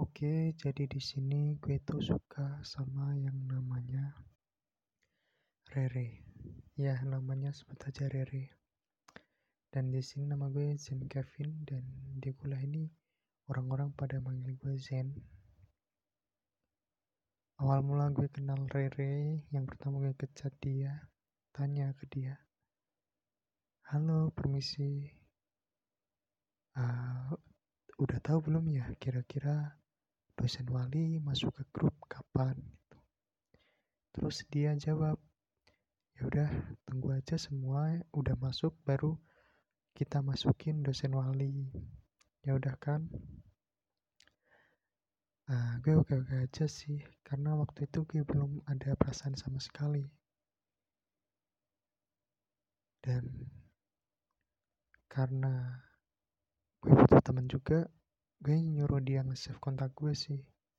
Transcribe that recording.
Oke, jadi di sini gue tuh suka sama yang namanya Rere. Ya, namanya sebut aja Rere. Dan di sini nama gue Zen Kevin dan di kuliah ini orang-orang pada manggil gue Zen. Awal mula gue kenal Rere, yang pertama gue kecat dia, tanya ke dia. Halo, permisi. Uh, udah tahu belum ya kira-kira dosen wali masuk ke grup kapan gitu. Terus dia jawab, ya udah tunggu aja semua udah masuk baru kita masukin dosen wali. Ya udah kan? Nah, gue oke-oke aja sih, karena waktu itu gue belum ada perasaan sama sekali. Dan karena gue butuh teman juga, gue nyuruh dia nge-save kontak gue sih